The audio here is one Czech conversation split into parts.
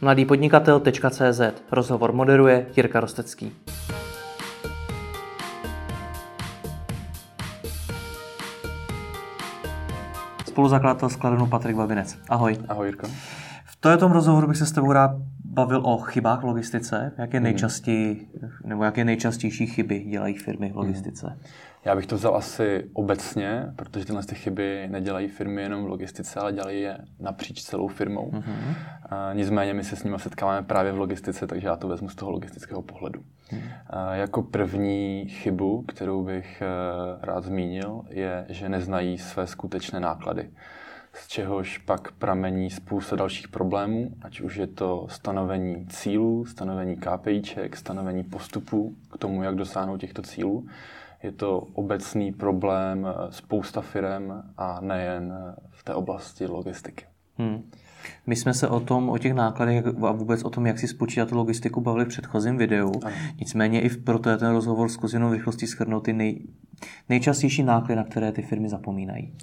mladýpodnikatel.cz Rozhovor moderuje Jirka Rostecký. Spoluzakladatel skladenu Patrik Babinec. Ahoj. Ahoj Jirko. V tomto rozhovoru bych se s tebou rád bavil o chybách v logistice. Jaké, nejčastěji, nebo jaké nejčastější chyby dělají firmy v logistice? Mm. Já bych to vzal asi obecně, protože tyhle ty chyby nedělají firmy jenom v logistice, ale dělají je napříč celou firmou. Mm-hmm. A nicméně my se s nimi setkáváme právě v logistice, takže já to vezmu z toho logistického pohledu. Mm. A jako první chybu, kterou bych eh, rád zmínil, je, že neznají své skutečné náklady z čehož pak pramení spousta dalších problémů, ať už je to stanovení cílů, stanovení KPIček, stanovení postupů k tomu, jak dosáhnout těchto cílů. Je to obecný problém eh, spousta firm a nejen eh, v té oblasti logistiky. Hmm. My jsme se o tom, o těch nákladech a vůbec o tom, jak si spočítat tu logistiku, bavili v předchozím videu. Ano. Nicméně i pro to je ten rozhovor zkus jenom v rychlosti schrnout ty nej, nejčastější náklady, na které ty firmy zapomínají.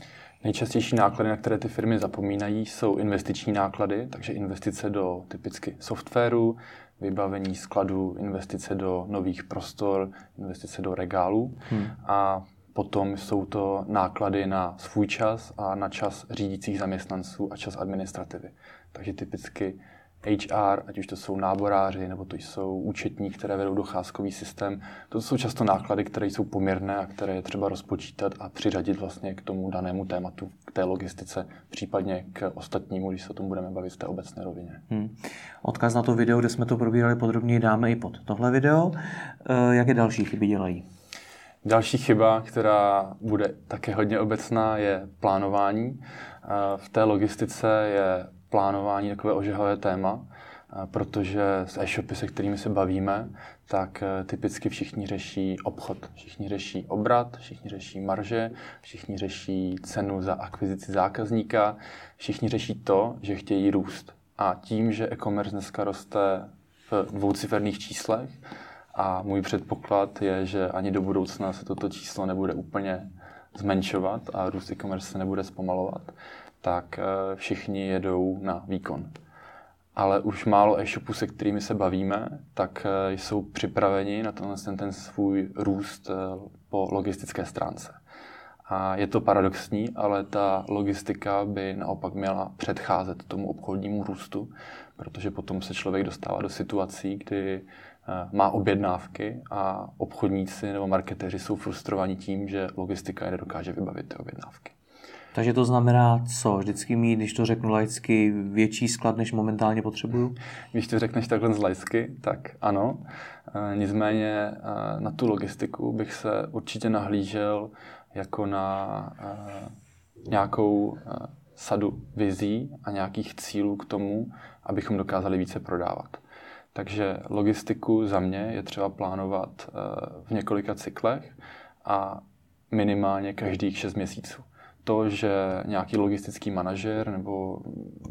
Nejčastější náklady, na které ty firmy zapomínají, jsou investiční náklady, takže investice do typicky softwaru, vybavení skladu, investice do nových prostor, investice do regálů. Hmm. A potom jsou to náklady na svůj čas a na čas řídících zaměstnanců a čas administrativy. Takže typicky HR, ať už to jsou náboráři, nebo to jsou účetní, které vedou docházkový systém. To jsou často náklady, které jsou poměrné a které je třeba rozpočítat a přiřadit vlastně k tomu danému tématu, k té logistice, případně k ostatnímu, když se o tom budeme bavit v té obecné rovině. Hmm. Odkaz na to video, kde jsme to probírali podrobněji, dáme i pod tohle video. E, jaké další chyby dělají? Další chyba, která bude také hodně obecná, je plánování. V té logistice je plánování takové ožehavé téma, protože s e-shopy, se kterými se bavíme, tak e, typicky všichni řeší obchod. Všichni řeší obrat, všichni řeší marže, všichni řeší cenu za akvizici zákazníka, všichni řeší to, že chtějí růst. A tím, že e-commerce dneska roste v dvouciferných číslech, a můj předpoklad je, že ani do budoucna se toto číslo nebude úplně zmenšovat a růst e-commerce se nebude zpomalovat, tak eh, všichni jedou na výkon. Ale už málo e-shopů, se kterými se bavíme, tak eh, jsou připraveni na ten, ten svůj růst eh, po logistické stránce. A je to paradoxní, ale ta logistika by naopak měla předcházet tomu obchodnímu růstu, protože potom se člověk dostává do situací, kdy má objednávky a obchodníci nebo marketéři jsou frustrovaní tím, že logistika je nedokáže vybavit ty objednávky. Takže to znamená co? Vždycky mít, když to řeknu laicky, větší sklad, než momentálně potřebuju? Když to řekneš takhle z laicky, tak ano. E, nicméně e, na tu logistiku bych se určitě nahlížel jako na nějakou sadu vizí a nějakých cílů k tomu, abychom dokázali více prodávat. Takže logistiku za mě je třeba plánovat v několika cyklech a minimálně každých 6 měsíců to, že nějaký logistický manažer nebo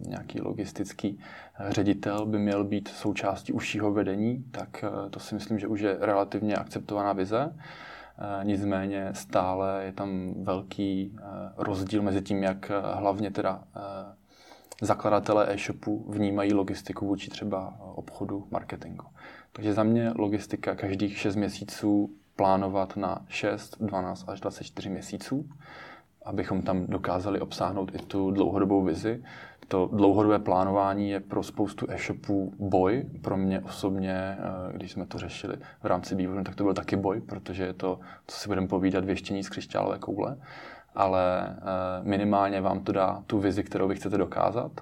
nějaký logistický eh, ředitel by měl být součástí užšího vedení, tak eh, to si myslím, že už je relativně akceptovaná vize. Eh, nicméně stále je tam velký rozdíl mezi tím, jak hlavně teda zakladatelé e-shopu vnímají logistiku vůči třeba obchodu, marketingu. Takže za mě logistika každých 6 měsíců plánovat na 6, 12 až 24 měsíců abychom tam dokázali obsáhnout i tu dlouhodobou vizi. To dlouhodobé plánování je pro spoustu e-shopů boj. Pro mě osobně, eh, když jsme to řešili v rámci vývoje, tak to byl taky boj, protože je to, co si budeme povídat, věštění z křišťálové koule. Ale eh, minimálně vám to dá tu vizi, kterou vy chcete dokázat.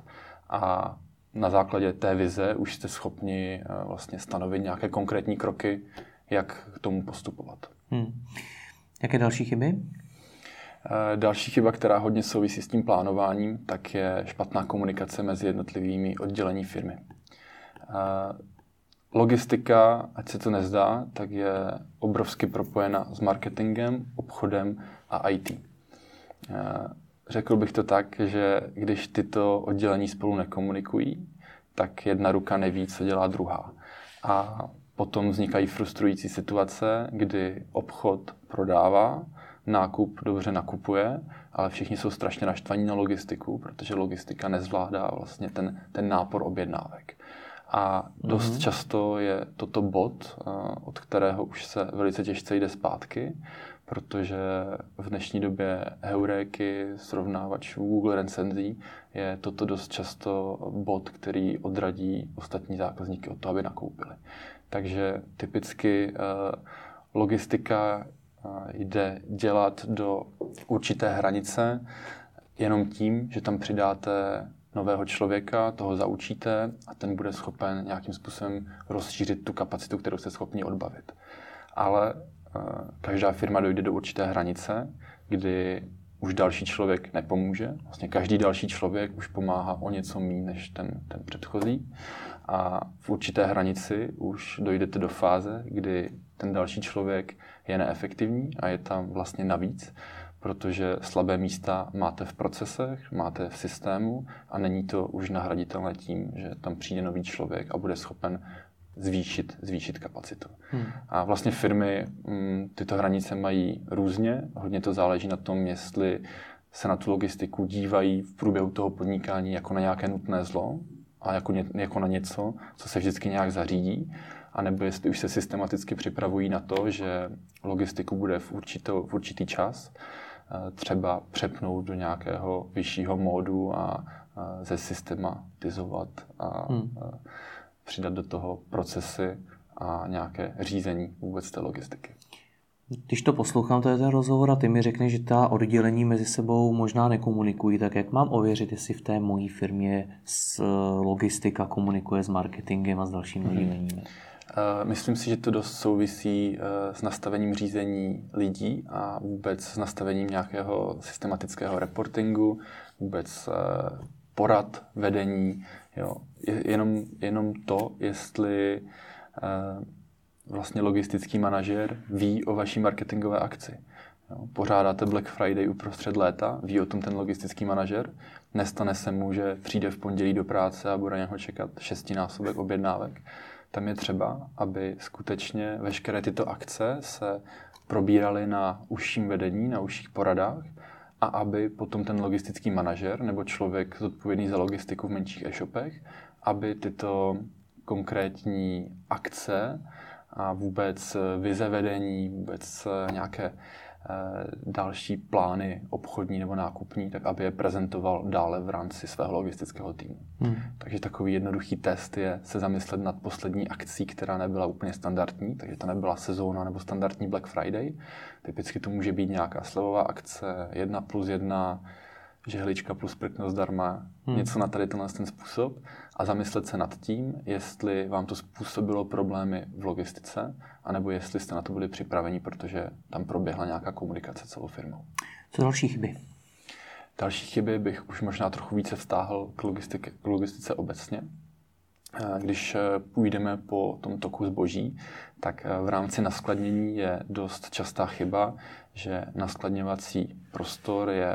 A na základě té vize už jste schopni eh, vlastně stanovit nějaké konkrétní kroky, jak k tomu postupovat. Hmm. Jaké další chyby? Eh, další chyba, která hodně souvisí s tím plánováním, tak je špatná komunikace mezi jednotlivými oddělení firmy. Logistika, ať se to nezdá, tak je obrovsky propojena s marketingem, obchodem a IT. Eh, řekl bych to tak, že když tyto oddělení spolu nekomunikují, tak jedna ruka neví, co dělá druhá. A potom vznikají frustrující situace, kdy obchod prodává, nákup dobře nakupuje, ale všichni jsou strašně naštvaní na logistiku, protože logistika nezvládá vlastně ten, ten nápor objednávek. A dost mm-hmm. často je toto bod, od kterého už se velice těžce jde zpátky, protože v dnešní době heuréky, srovnávačů, Google recenzí, je toto dost často bod, který odradí ostatní zákazníky od toho, aby nakoupili. Takže typicky logistika jde dělat do určité hranice jenom tím, že tam přidáte nového člověka, toho zaučíte a ten bude schopen nějakým způsobem rozšířit tu kapacitu, kterou jste schopni odbavit. Ale uh, každá firma dojde do určité hranice, kdy už další člověk nepomůže. Vlastně každý další člověk už pomáhá o něco méně než ten, ten předchozí. A v určité hranici už dojdete do fáze, kdy ten další člověk je neefektivní a je tam vlastně navíc protože slabé místa máte v procesech, máte v systému a není to už nahraditelné tím, že tam přijde nový člověk a bude schopen zvýšit, zvýšit kapacitu. Hmm. A vlastně firmy m, mm, tyto hranice mají různě, hodně to záleží na tom, jestli se na tu logistiku dívají v průběhu toho podnikání jako na nějaké nutné zlo a jako, ně, jako na něco, co se vždycky nějak zařídí, anebo jestli už se systematicky připravují na to, že logistiku bude v, určitou, v určitý čas třeba přepnout do nějakého vyššího módu a zesystematizovat a hmm. přidat do toho procesy a nějaké řízení vůbec té logistiky. Když to poslouchám, to je ten rozhovor a ty mi řekneš, že ta oddělení mezi sebou možná nekomunikují, tak jak mám ověřit, jestli v té mojí firmě s logistika komunikuje s marketingem a s dalšími hmm. odděleními? Eh, myslím si, že to dost souvisí eh, s nastavením řízení lidí a vůbec s nastavením nějakého systematického reportingu, vůbec eh, porad, vedení. Jo. Jenom, jenom to, jestli vlastně logistický manažer ví o vaší marketingové akci. Jo. Pořádáte Black Friday uprostřed léta, ví o tom ten logistický manažer, nestane se mu, že přijde v pondělí do práce a bude něho čekat šestinásobek objednávek tam je třeba, aby skutečně veškeré tyto akce se probíraly na užším vedení, na užších poradách a aby potom ten logistický manažer nebo člověk zodpovědný za logistiku v menších e-shopech, aby tyto konkrétní akce a vůbec vize vedení, vůbec nějaké další plány obchodní nebo nákupní, tak aby je prezentoval dále v rámci svého logistického týmu. Hmm. Takže takový jednoduchý test je se zamyslet nad poslední akcí, která nebyla úplně standardní, takže to nebyla sezóna nebo standardní Black Friday. Typicky to může být nějaká slevová akce, jedna plus jedna, žehlička plus prkno zdarma, hmm. něco na tady tenhle ten způsob a zamyslet se nad tím, jestli vám to způsobilo problémy v logistice, anebo jestli jste na to byli připraveni, protože tam proběhla nějaká komunikace celou firmou. Co další chyby? Další chyby bych už možná trochu více vztáhl k, logistik, k logistice obecně. Když eh, půjdeme po tom toku zboží, tak eh, v rámci naskladnění je dost častá chyba, že naskladňovací prostor je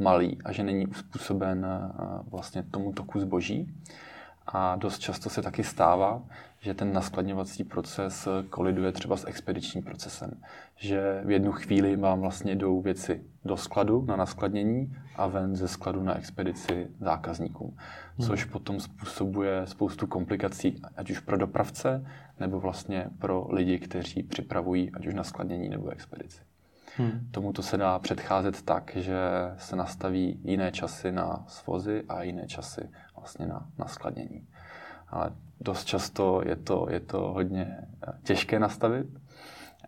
malý a že není uspůsoben eh, vlastně tomu toku zboží. A dost často se taky stává, že ten naskladňovací proces koliduje třeba s expedičním procesem. Že v jednu chvíli vám vlastně jdou věci do skladu na naskladnění a ven ze skladu na expedici zákazníkům. Hmm. Což potom způsobuje spoustu komplikací, ať už pro dopravce, nebo vlastně pro lidi, kteří připravují ať už naskladnění nebo expedici. Hmm. Tomuto se dá předcházet tak, že se nastaví jiné časy na svozy a jiné časy vlastně na, na skladnění. Ale dost často je to, je to hodně eh, těžké nastavit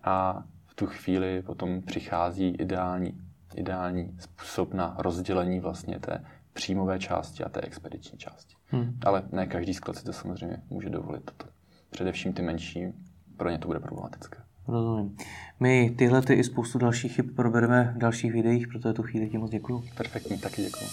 a v tu chvíli potom přichází ideální, ideální způsob na rozdělení vlastně té příjmové části a té expediční části. Hmm. Ale ne každý sklad si to samozřejmě může dovolit toto. Především ty menší, pro ně to bude problematické. Rozumím. My tyhle ty i spoustu dalších chyb probereme v dalších videích, proto tu chvíli ti moc děkuju. Perfektní, taky děkuji.